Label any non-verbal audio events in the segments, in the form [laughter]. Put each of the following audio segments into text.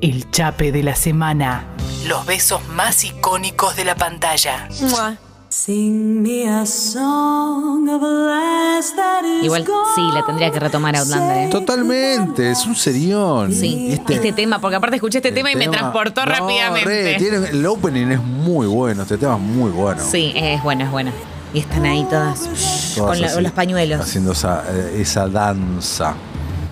El chape de la semana. Los besos más icónicos de la pantalla. Igual sí, la tendría que retomar Outlander. ¿eh? Totalmente, es un serión. Sí, este, tema, porque aparte escuché este tema y me transportó no, rápidamente. re, tiene- el opening es muy bueno, este tema es muy bueno. Sí, es bueno, es bueno. Y están ahí todas, Todas con, la- así, con los pañuelos. Haciendo esa, eh, esa danza.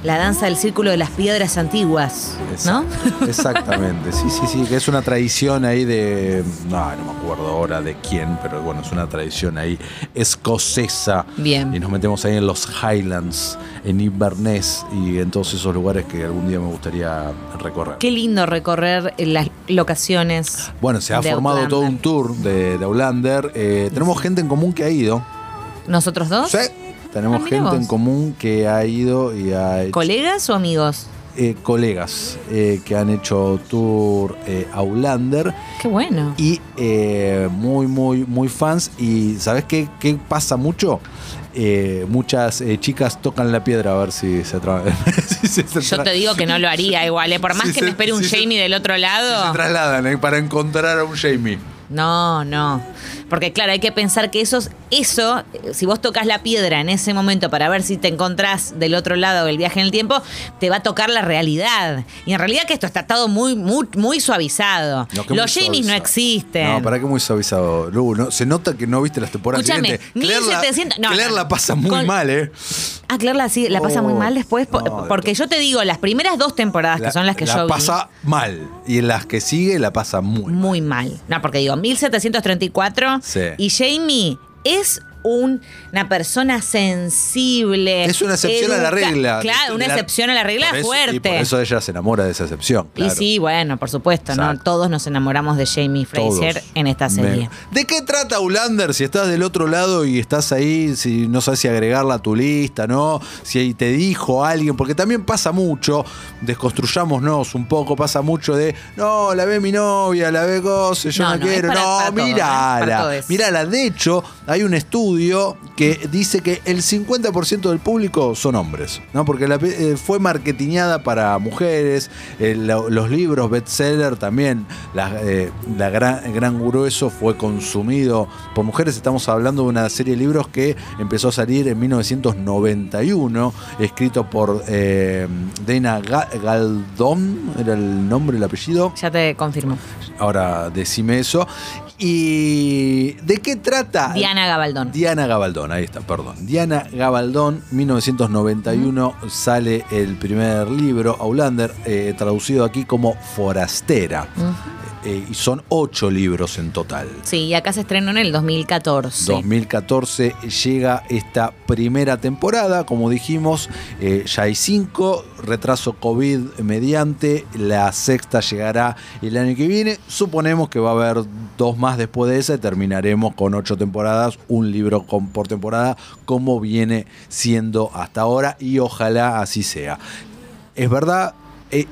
La danza del círculo de las piedras antiguas, ¿no? Exact- Exactamente, sí, sí, sí, que es una tradición ahí de, no, no me acuerdo ahora de quién, pero bueno, es una tradición ahí escocesa. Bien. Y nos metemos ahí en los Highlands, en Inverness y en todos esos lugares que algún día me gustaría recorrer. Qué lindo recorrer las locaciones. Bueno, se ha formado Outlander. todo un tour de, de Outlander. Eh, tenemos gente en común que ha ido. ¿Nosotros dos? Sí. Tenemos Ah, gente vos. en común que ha ido y ha hecho ¿Colegas o amigos? eh, colegas eh, que han hecho tour eh, Outlander Qué bueno. y eh, muy, muy, muy fans. Y ¿sabes qué, qué pasa mucho? Eh, muchas chicas tocan la piedra a ver si se [laughs] si se- Yo te digo que no lo haría igual, ¿eh? por [laughs] más que se- me espere un Jamie del otro si se lado. trasladan para encontrar a un Jamie. No, no. Porque claro, hay que pensar que eso, eso, si vos tocas la piedra en ese momento para ver si te encontrás del otro lado del viaje en el tiempo, te va a tocar la realidad. Y en realidad que esto está todo muy, muy, muy suavizado. No, Los Jamies no existen. No, para que muy suavizado, Lu. No, se nota que no viste las temporadas siguientes. Claire la- 1700 no, Claire la pasa muy Con- mal, ¿eh? Ah, Claire la, sí, la pasa muy Oh, mal después. no, porque yo te digo, las primeras dos temporadas, que son las que la yo vi. pasa mal. Y en las que sigue la pasa muy mal. Muy mal. No, porque digo, 1734 Sí. y Jamie es un- una persona sensible. Es una excepción a la regla. Claro, una la- excepción a la regla eso- fuerte. Y por eso ella se enamora de esa excepción. Y sí, bueno, por supuesto, ¿no? Todos nos enamoramos de Jamie Fraser Todos. en esta serie. Me- ¿De qué trata Ulander? Si estás del otro lado y estás ahí, si no sabes si agregarla a tu lista, ¿no? Si ahí te dijo alguien, porque también pasa mucho, desconstruyámonos un poco, pasa mucho de, no, la ve mi novia, la ve Gosse, yo No, no, no, quiero, no, para ¿eh? Todos. mírala. De hecho, hay un estudio que dice que el 50% del público son hombres, ¿no? Porque la eh, fue marketingada para mujeres, eh, lo- los libros bestseller también, la, eh, la gran, gran grueso fue consumido por mujeres. Estamos hablando de una serie de libros que empezó a salir en 1991, escrito por Dana Ga- Galdón, era el nombre, el apellido. Ya te confirmo. Ahora decime eso. ¿Y de qué trata? Diana Gabaldón. Diana Gabaldón, ahí está, perdón. Diana Gabaldón, 1991 sale el primer libro, Aulander, eh, traducido aquí como Forastera. Eh, y son ocho libros en total. Sí, y acá se estrenó en el 2014. 2014 llega esta primera temporada, como dijimos, eh, ya hay cinco, retraso COVID mediante, la sexta llegará el año que viene, suponemos que va a haber dos más después de esa y terminaremos con ocho temporadas, un libro con- por temporada, como viene siendo hasta ahora y ojalá así sea. Es verdad, eh,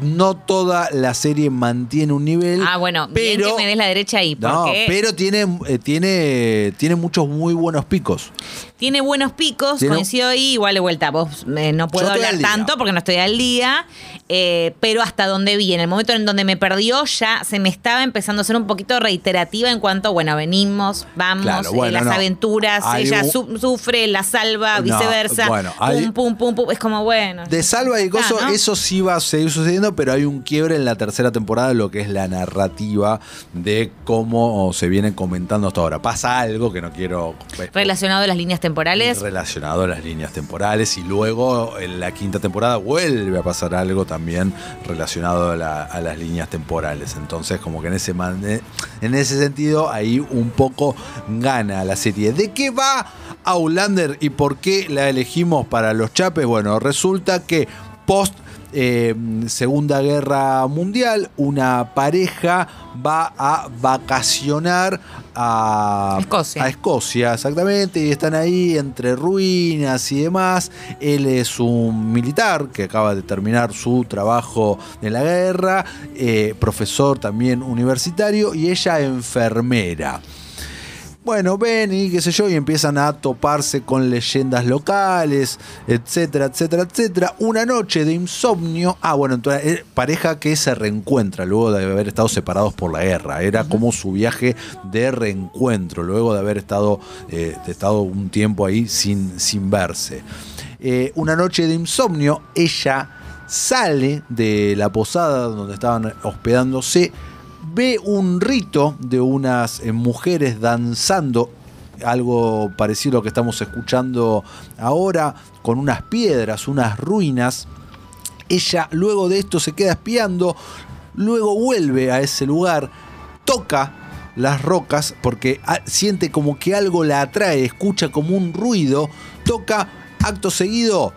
no toda la serie mantiene un nivel. Ah, bueno, bien pero que me des la derecha ahí, no, porque pero tiene, eh, tiene, tiene muchos muy buenos picos. Tiene buenos picos, coincido ahí, igual de vuelta, vos eh, no puedo hablar tanto porque no estoy al día, eh, pero hasta donde vi, en el momento en donde me perdió ya se me estaba empezando a ser un poquito reiterativa en cuanto, bueno, venimos, vamos, Claro, eh, las no. aventuras, Hay ella un- su- sufre, la salva, No, viceversa, bueno, hay- pum, pum, pum, pum, es como, bueno. De Salva y Gozo, Ah, eso sí va a seguir sucediendo, pero hay un quiebre en la tercera temporada, lo que es la narrativa de cómo se viene comentando hasta ahora. Pasa algo que no quiero. Relacionado a las líneas temporales, relacionado a las líneas temporales y luego en la quinta temporada vuelve a pasar algo también relacionado a, a las líneas temporales. Entonces como que en ese, eh, en ese sentido ahí un poco gana la serie. ¿De qué va Aulander y por qué la elegimos para los chapes? Bueno, resulta que post eh, Segunda Guerra Mundial, una pareja va a vacacionar a Escocia. a Escocia, exactamente, y están ahí entre ruinas y demás. Él es un militar que acaba de terminar su trabajo en la guerra, eh, profesor también universitario, y ella enfermera. Bueno, ven y qué sé yo, y empiezan a toparse con leyendas locales, etcétera, etcétera, etcétera. Una noche de insomnio. Ah, bueno, entonces, eh, pareja que se reencuentra luego de haber estado separados por la guerra. Era como su viaje de reencuentro, luego de haber estado, eh, de estado un tiempo ahí sin, sin verse. Eh, una noche de insomnio, ella sale de la posada donde estaban hospedándose ve un rito de unas eh, mujeres danzando, algo parecido a lo que estamos escuchando ahora, con unas piedras, unas ruinas. Ella luego de esto se queda espiando, luego vuelve a ese lugar, toca las rocas porque ah, siente como que algo la atrae, escucha como un ruido, toca, acto seguido,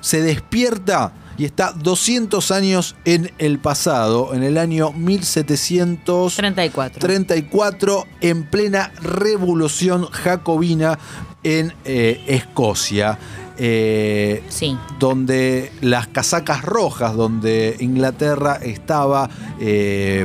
se despierta y está 200 años en el pasado, en el año 1734, 34. en plena revolución jacobina en eh, Escocia. eh, Sí. donde las casacas rojas, donde Inglaterra estaba, eh,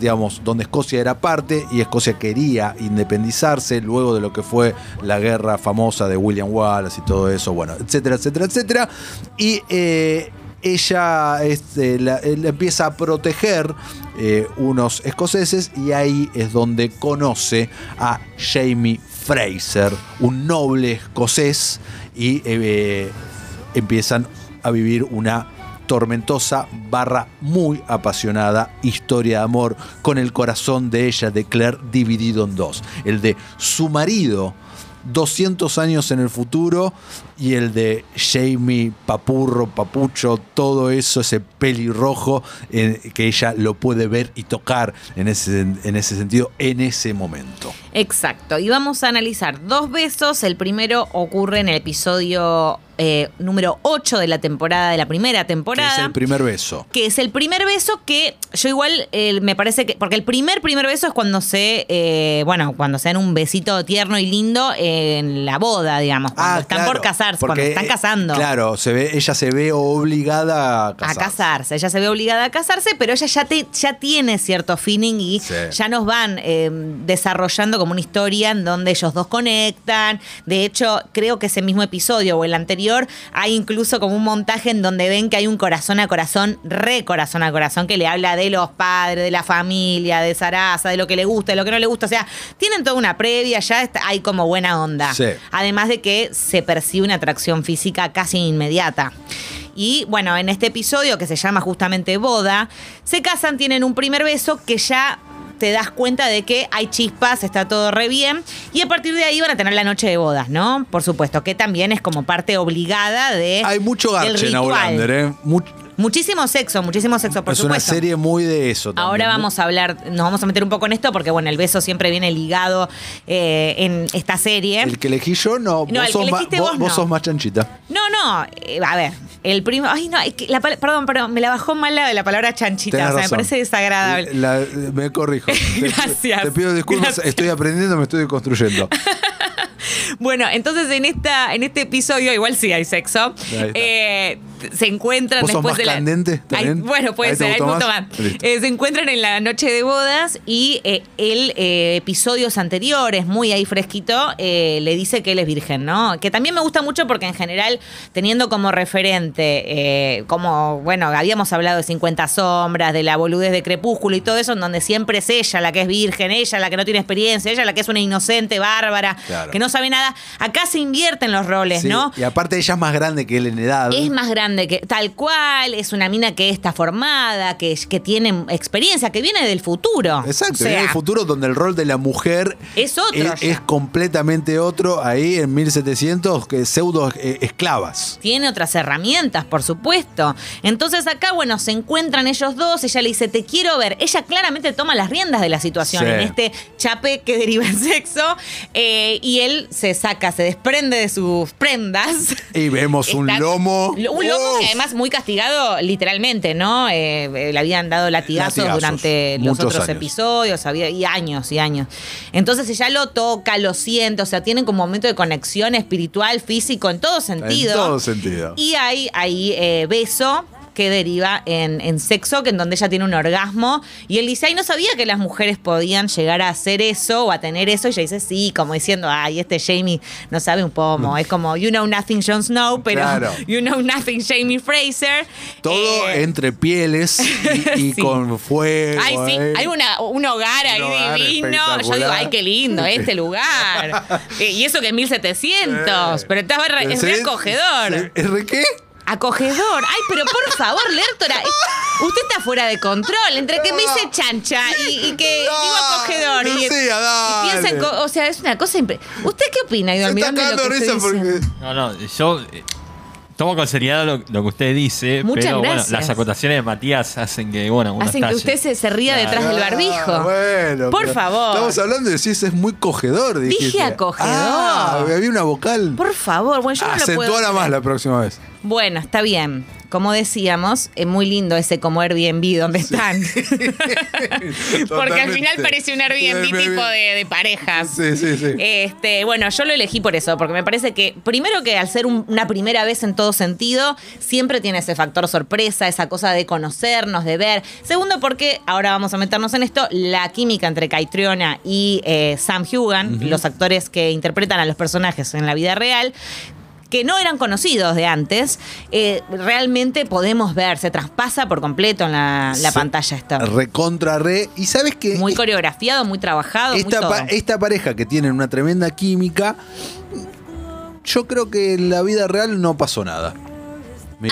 digamos, donde Escocia era parte y Escocia quería independizarse luego de lo que fue la guerra famosa de William Wallace y todo eso, bueno, etcétera, etcétera, etcétera. Y eh, ella este, él empieza a proteger eh, unos escoceses y ahí es donde conoce a Jamie Fraser, un noble escocés, y eh, empiezan a vivir una tormentosa barra muy apasionada historia de amor con el corazón de ella, de Claire, dividido en dos. El de su marido, 200 años en el futuro, y el de Jamie, Papurro, Papucho, todo eso, ese pelirrojo, eh, que ella lo puede ver y tocar en ese, en ese sentido, en ese momento. Exacto. Y vamos a analizar dos besos. El primero ocurre en el episodio eh, número 8 de la temporada, de la primera Que temporada. es el primer beso. que es el primer beso que yo igual eh, me parece que porque el primer primer beso es cuando se eh, bueno cuando se dan un besito tierno y lindo en la boda digamos cuando están Ah, claro, por casarse cuando porque, están casando Claro, se ve, ella se ve obligada a a casarse. casarse. Ella se ve obligada a casarse, pero ella ya, te, ya tiene cierto feeling y Sí. ya nos van eh, desarrollando como una historia en donde ellos dos conectan. De hecho, creo que ese mismo episodio o el anterior hay incluso como un montaje en donde ven que hay un corazón a corazón, re corazón a corazón, que le habla de los padres, de la familia, de Sarasa, de lo que le gusta, de lo que no le gusta. O sea, tienen toda una previa, ya está- hay como buena onda. Sí. Además de que se percibe una atracción física casi inmediata. Y bueno, en este episodio que se llama justamente Boda, se casan, tienen un primer beso que ya te das cuenta de que hay chispas, está todo re bien. Y a partir de ahí van a tener la noche de bodas, ¿no? Por supuesto, que también es como parte obligada de. Hay mucho garche en. Outlander, ¿eh? Much- Muchísimo sexo, muchísimo sexo, por es una supuesto. serie muy de eso. también. Ahora vamos a hablar, nos vamos a meter un poco en esto porque, bueno, el beso siempre viene ligado eh, en esta serie. El que elegí yo, no. No, vos, sos elegiste vos- vos, no. sos más chanchita. No, no, eh, a ver, el primero. Ay, no, es que la perdón, perdón, me la bajó mal la, la palabra chanchita. Tenés o sea, me parece desagradable. La- me corrijo. [laughs] Te- Gracias. Te, pido disculpas, Gracias. estoy aprendiendo, me estoy construyendo. [laughs] [laughs] Bueno, entonces en esta, en este episodio, igual sí hay sexo. Eh, se encuentran ¿Vos sos después más de la. candente Ay, también? bueno, puede ¿Ahí te ser, hay más? más. Eh, se encuentran en la noche de bodas y eh, él, eh, episodios anteriores, muy ahí fresquito, le dice que él es virgen, ¿no? Que también me gusta mucho porque en general, teniendo como referente, como, bueno, habíamos hablado de 50 sombras, de la boludez de Crepúsculo y todo eso, en donde siempre es ella la que es virgen, ella la que no tiene experiencia, ella la que es una inocente, bárbara, Claro. que no sabe nada. Acá se invierten los roles, Sí, ¿no? Y aparte ella es más grande que él en edad. Es más grande que tal cual, es una mina que está formada, que, que tiene experiencia, que viene del futuro. Exacto, O sea, viene el futuro donde el rol de la mujer Es otro es, ya. es completamente otro. Ahí en 1700, que pseudo eh, esclavas. Tiene otras herramientas, por supuesto. Entonces acá, bueno, se encuentran ellos dos, ella le dice, te quiero ver. Ella claramente toma las riendas de la situación Sí. en este chape que deriva en sexo. eh, y él se saca, se desprende de sus prendas. Y vemos [laughs] un lomo. Un lomo Uf. que además muy castigado literalmente, ¿no? Eh, eh, le habían dado latigazos, Latigazos, durante los muchos otros años. episodios, había, y años y años. Entonces ella lo toca, lo siente, o sea, tienen como un momento de conexión espiritual, físico, en todo sentido. En todo sentido. Y hay ahí eh, beso que deriva en, en sexo, que en donde ella tiene un orgasmo. Y él dice, ay, no sabía que las mujeres podían llegar a hacer eso o a tener eso. Y ella dice, sí, como diciendo, ay, este Jamie no sabe un pomo. Es como, you know nothing, Jon Snow, pero Claro. [laughs] you know nothing, Jamie Fraser. Todo Eh, entre pieles y, y [laughs] Sí. con fuego. Ay, sí, ¿eh? hay una, un hogar ahí hogar divino. Yo digo, ay, qué lindo este lugar. [laughs] Eh, y eso que en 1700. Pero re, es re Sí, acogedor. sí. ¿Es re qué? Acogedor. Ay, pero por favor, Lertora, es- usted está fuera de control. Entre que me dice chancha y, y que digo acogedor. Y, Lucía, y dale. piensa en co- o sea, es una cosa impre- ¿Usted qué opina, Guido Se está lo cagando que risa porque. No, no, yo eh, tomo con seriedad lo, lo que usted dice, Muchas pero bueno, gracias. las acotaciones de Matías hacen que, bueno, uno Hacen que usted se, se ría detrás del barbijo. Ah, bueno, Por favor. Estamos hablando de si es muy cogedor. Dije dijiste. acogedor. Ah, había una vocal. Por favor, bueno, yo no lo puedo Acentuala más la próxima vez. Bueno, está bien. Como decíamos, es muy lindo ese como Airbnb donde están. [laughs] Porque al final parece un Airbnb tipo de, de parejas. Sí, sí, sí. Este, bueno, yo lo elegí por eso, porque me parece que, primero que al ser un- una primera vez en todo sentido, siempre tiene ese factor sorpresa, esa cosa de conocernos, de ver. Segundo, porque, ahora vamos a meternos en esto, la química entre Caitriona y eh, Sam Hugan, los actores que interpretan a los personajes en la vida real, que no eran conocidos de antes, eh, realmente podemos ver, se traspasa por completo en la, la pantalla esto. Recontra re. Y sabes que Muy coreografiado, muy trabajado, muy esta, todo. pa- esta pareja que tienen una tremenda química, yo creo que en la vida real no pasó nada.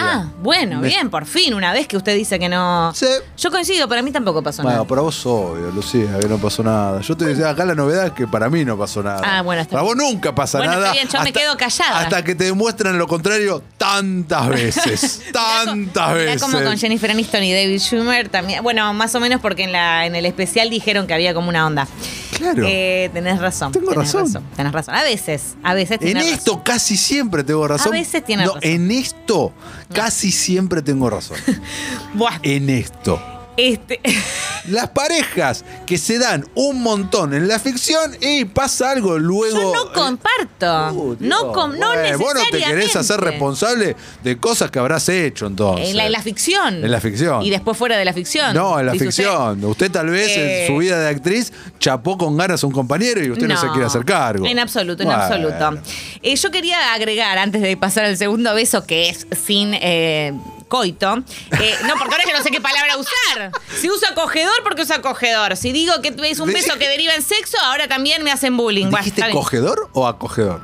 Ah, bueno, Me- bien, por fin, una vez que usted dice que no. Sí. Yo coincido, para mí tampoco pasó Bueno, nada. para vos obvio, Lucía, que no pasó nada. Yo te decía, acá la novedad es que para mí no pasó nada. Ah, bueno, está Para vos nunca pasa Bueno, nada. está bien, yo me quedo callada. Hasta que te demuestran lo contrario tantas [laughs] veces. tantas Mirá veces. como con Jennifer Aniston y David Schumer también. Bueno, más o menos porque en, la, en el especial dijeron que había como una onda. Claro. Eh, tenés razón. Tengo tenés razón. Tenés razón. A veces, a veces En tenés esto razón. casi siempre tengo razón. A veces tienes no, razón. En esto casi siempre tengo razón. Buah, en esto. Este. [laughs] Las parejas que se dan un montón en la ficción y pasa algo luego. Yo no comparto. Uh, no, com- no bueno, Vos no te querés hacer responsable de cosas que habrás hecho entonces. En la, en la ficción. En la ficción. Y después fuera de la ficción. No, en la usted. ficción. Usted. tal vez Eh, en su vida de actriz chapó con ganas a un compañero y usted no, se quiere hacer cargo. En absoluto, en absoluto. Eh, yo quería agregar, antes de pasar al segundo beso, que es sin eh, coito. eh, no, porque ahora yo no sé qué palabra usar. Si uso acogedor, porque uso acogedor. Si digo que es un beso que deriva en sexo, ahora también me hacen bullying. ¿Dijiste cogedor o acogedor?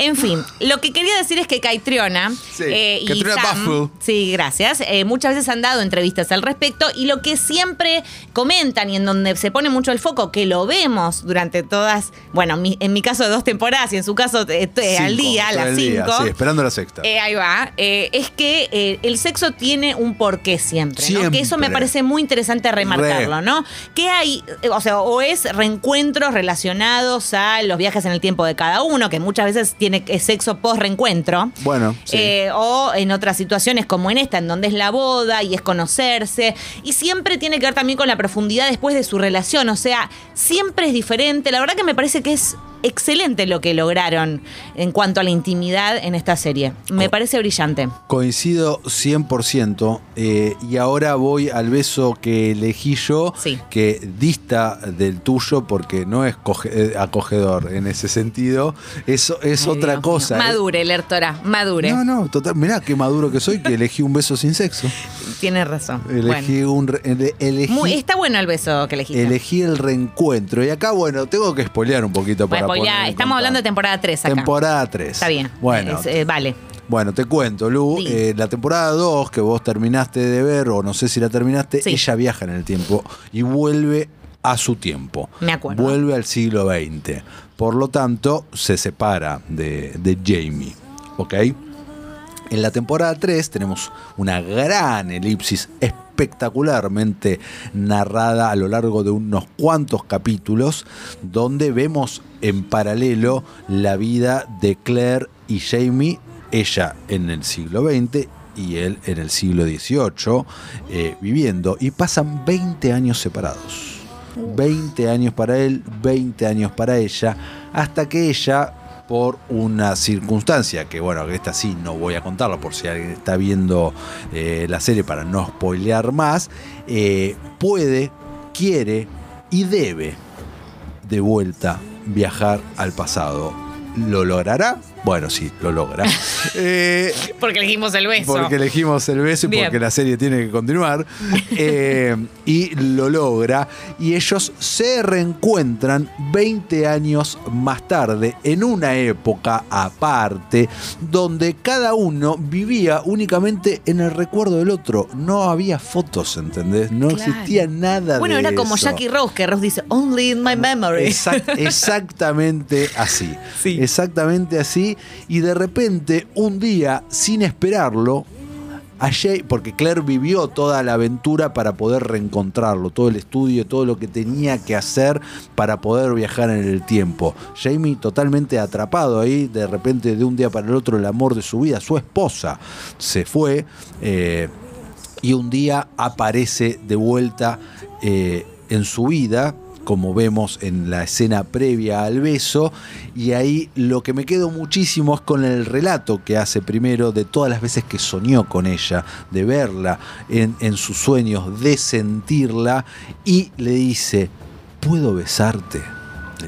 En fin, lo que quería decir es que Caitriona Sí, eh, y Sam, sí, gracias, eh, muchas veces han dado entrevistas al respecto y lo que siempre comentan y en donde se pone mucho el foco, que lo vemos durante todas, bueno, mi- en mi caso dos temporadas y en su caso eh, eh, al día, a las cinco. Sí, esperando la sexta. Eh, ahí va. Es que el sexo tiene un porqué siempre, ¿no? Siempre. Que eso me parece muy interesante remarcarlo, Re. ¿no? Que hay, o sea, o es reencuentros relacionados a los viajes en el tiempo de cada uno, que muchas veces tiene sexo post-reencuentro. Bueno, sí. Eh, o en otras situaciones como en esta, en donde es la boda y es conocerse. Y siempre tiene que ver también con la profundidad después de su relación. O sea, siempre es diferente. La verdad que me parece que es excelente lo que lograron en cuanto a la intimidad en esta serie. Me parece brillante. Coincido 100% eh, y ahora voy al beso que elegí yo, Sí. que dista del tuyo porque no es eh, acogedor en ese sentido, eso es Ay, otra Dios cosa. mío. eh. Madure, Lertora, madure. No, no, total, mirá qué maduro que soy que elegí un beso sin sexo. Tienes razón. Elegí Bueno. un ele- elegí, Muy- está bueno el beso que elegiste. elegí el reencuentro. Y acá, bueno, tengo que spoilear un poquito para Estamos hablando de temporada 3 acá. Temporada 3. Está bien. Bueno, Es, eh, vale. Bueno, te cuento, Lu. Sí. eh, la temporada 2 que vos terminaste de ver, o no sé si la terminaste, Sí. ella viaja en el tiempo y vuelve a su tiempo. Me acuerdo. Vuelve al siglo XX. Por lo tanto, se separa de, de Jamie. ¿Ok? En la temporada 3 tenemos una gran elipsis espectacularmente narrada a lo largo de unos cuantos capítulos donde vemos en paralelo la vida de Claire y Jamie, ella en el siglo XX y él en el siglo XVIII, eh, viviendo y pasan 20 años separados. 20 años para él, 20 años para ella, hasta que ella por una circunstancia que, bueno, esta sí no voy a contarla por si alguien está viendo eh, la serie para no spoilear más, eh, puede, quiere y debe de vuelta viajar al pasado. ¿Lo logrará? Bueno, sí, lo logra. [laughs] Eh, Porque elegimos el beso. porque elegimos el beso y Bien. porque la serie tiene que continuar. Eh, y lo logra. Y ellos se reencuentran 20 años más tarde, en una época aparte, donde cada uno vivía únicamente en el recuerdo del otro. No había fotos, ¿entendés? No Claro. existía nada Bueno, de era como eso. Jackie Rose, que Rose dice, only in my memory. Exact- exactamente así. [laughs] Sí. Exactamente así. Y de repente, un día, sin esperarlo, a Jay- porque Claire vivió toda la aventura para poder reencontrarlo, todo el estudio, todo lo que tenía que hacer para poder viajar en el tiempo. Jamie totalmente atrapado ahí, de repente de un día para el otro el amor de su vida, su esposa, se fue eh, y un día aparece de vuelta eh, en su vida como vemos en la escena previa al beso, y ahí lo que me quedo muchísimo es con el relato que hace primero de todas las veces que soñó con ella, de verla en, en sus sueños, de sentirla, y le dice, ¿puedo besarte?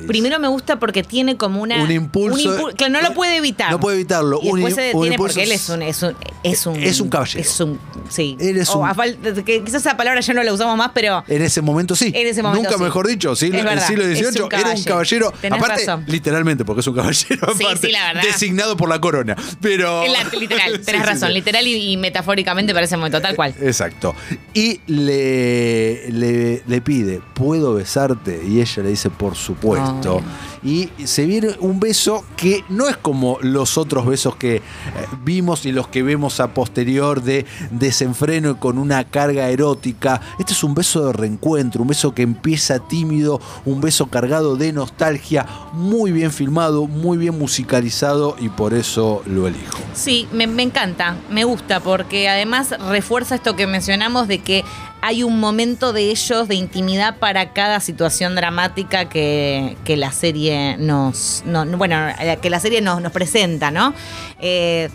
Primero me gusta porque tiene como una. Un impulso- impu- claro, no lo puede evitar. No puede evitarlo. Y después se detiene porque él es un, es un, es un. Es un caballero. Es un. Sí. Él es un- a que quizás esa palabra ya no la usamos más, pero. En ese momento sí. En ese momento Nunca sí. mejor dicho, siglo, Es verdad, siglo XVIII era un caballero. Tenés aparte, razón. literalmente, porque es un caballero Sí, aparte, sí, la verdad. designado por la corona. Pero. en la- literal, [laughs] Sí, tenés sí, razón, sí. literal y, y metafóricamente para ese momento, tal cual. Exacto. Y le, le, le pide, ¿puedo besarte? Y ella le dice, por supuesto. Oh, y se viene un beso que no es como los otros besos que eh, vimos y los que vemos posterior de desenfreno con una carga erótica. Este es un beso de reencuentro, un beso que empieza tímido, un beso cargado de nostalgia, muy bien filmado, muy bien musicalizado y por eso lo elijo. Sí, me, encanta, me gusta, porque además refuerza esto que mencionamos de que hay un momento de ellos de intimidad para cada situación dramática que, la serie nos, no, no, bueno, que la serie nos, nos presenta, ¿no? Eh,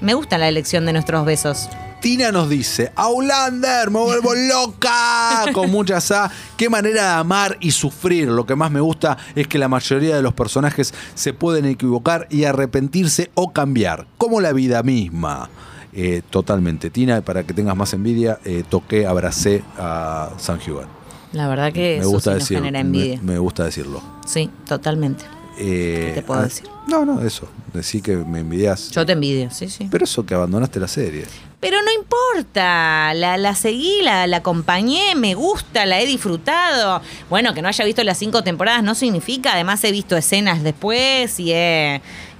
me gusta la elección de nuestros besos. Tina nos dice, Aulander, me vuelvo loca, [laughs] con muchas A. Qué manera de amar y sufrir. Lo que más me gusta es que la mayoría de los personajes se pueden equivocar y arrepentirse o cambiar, como la vida misma. Eh, totalmente. Tina, para que tengas más envidia, eh, toqué, abracé a San Juan. La verdad que Me eso gusta sí nos decirlo. genera envidia. Me, me gusta decirlo. Sí, totalmente. Eh, ¿Qué te puedo ah, decir? No, no, eso. Decir que me envidias. Yo te envidio, sí, sí. Pero eso que abandonaste la serie. Pero no importa, la, la seguí, la, la acompañé, me gusta, la he disfrutado. Bueno, que no haya visto las cinco temporadas no significa, además he visto escenas después y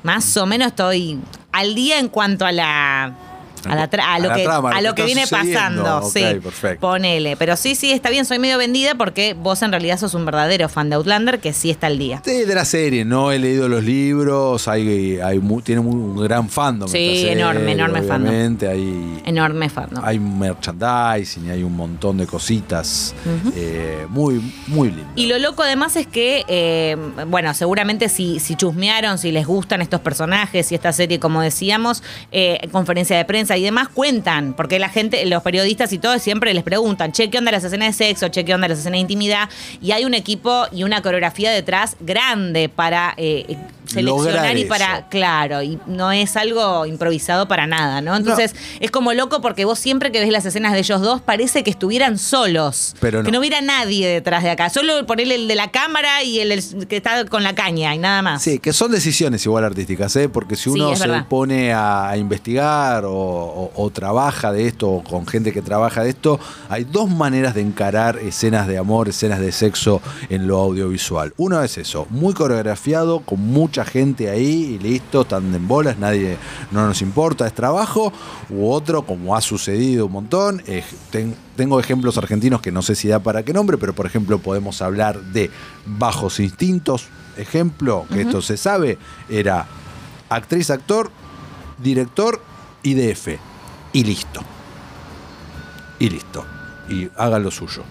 más o menos estoy al día en cuanto a la... A, la tra- a A lo la que, trama, a lo lo que que está viene sucediendo. pasando, sí. perfecto. Ponele. Pero sí, sí, está bien, soy medio vendida porque vos en realidad sos un verdadero fan de Outlander que sí está al día. Sí, de la serie, no he leído los libros, hay, hay mu- tiene muy- un gran fandom. Sí, serie, enorme, enorme fandom. obviamente, Hay, Enorme fan, ¿no? hay merchandising, hay un montón de cositas eh, muy, muy lindas. Y lo loco además es que, eh, bueno, seguramente si, si chusmearon, si les gustan estos personajes y esta serie, como decíamos, eh, conferencia de prensa y demás, cuentan, porque la gente, los periodistas y todo siempre les preguntan, che, ¿qué onda las escenas de sexo? Che, ¿qué onda las escenas de intimidad? Y hay un equipo y una coreografía detrás grande para eh, seleccionar y para, eso. claro, y no es algo improvisado para nada, ¿no? Entonces es como loco porque vos siempre que ves las escenas de ellos dos parece que estuvieran solos, Pero no. que no hubiera nadie detrás de acá, solo ponerle el de la cámara y el, el que está con la caña y nada más. Sí, que son decisiones igual artísticas, ¿eh? porque si uno se verdad. pone a, a investigar o, o- o trabaja de esto o con gente que trabaja de esto, hay dos maneras de encarar escenas de amor, escenas de sexo en lo audiovisual. Uno es eso, muy coreografiado, con mucha gente ahí y listo, están en bolas, nadie, no nos importa, es trabajo. U otro, como ha sucedido un montón, ten- tengo ejemplos argentinos que no sé si da para qué nombre, pero por ejemplo podemos hablar de Bajos Instintos, ejemplo, que esto se sabe, era actriz, actor, director y DF. Y listo. Y listo. Y hagan lo suyo.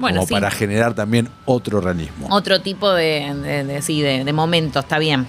Bueno, como sí. para generar también otro realismo. Otro tipo de, de- de- sí, de, de momento, está bien.